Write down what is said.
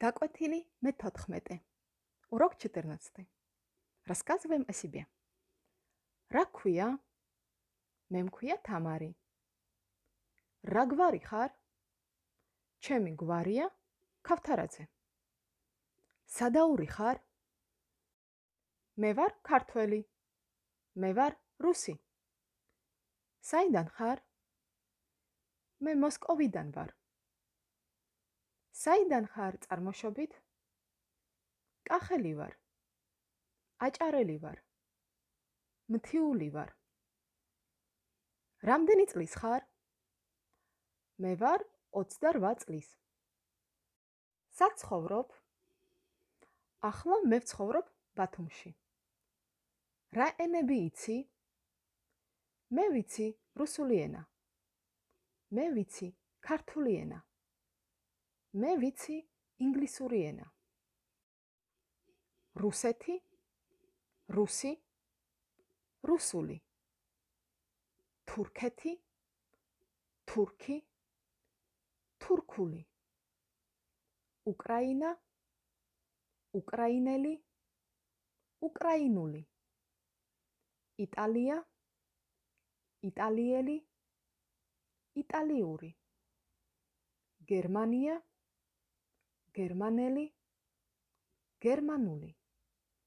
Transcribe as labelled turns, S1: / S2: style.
S1: Дакватили მე-14. Урок 14. Рассказываем о себе. რა ქვია? მე მქვია თამარი. რა გვარი ხარ? ჩემი გვარია ქავთარაძე. სადაური ხარ? მე ვარ ქართველი. მე ვარ რუსი. საიდან ხარ? მე მოსკოვიდან ვარ. საიდან ხარ წარმოშობით? კახელი ვარ. აჭარელი ვარ. მთიული ვარ. რამდენი წლის ხარ? მე ვარ 28 წლის. საცხოვრობ? ახლა მე ვცხოვრობ ბათუმში. რა ენები იცი? მე ვიცი რუსული ენა. მე ვიცი ქართული ენა. მე ვიცი ინგლისური ენა. რუსეთი, რუსი, რუსული. თურქეთი, თურქი, თურქული. უკრაინა, უკრაინელი, უკრაინული. იტალია, იტალიელი, იტალიური. გერმანია, გერმანელი გერმანული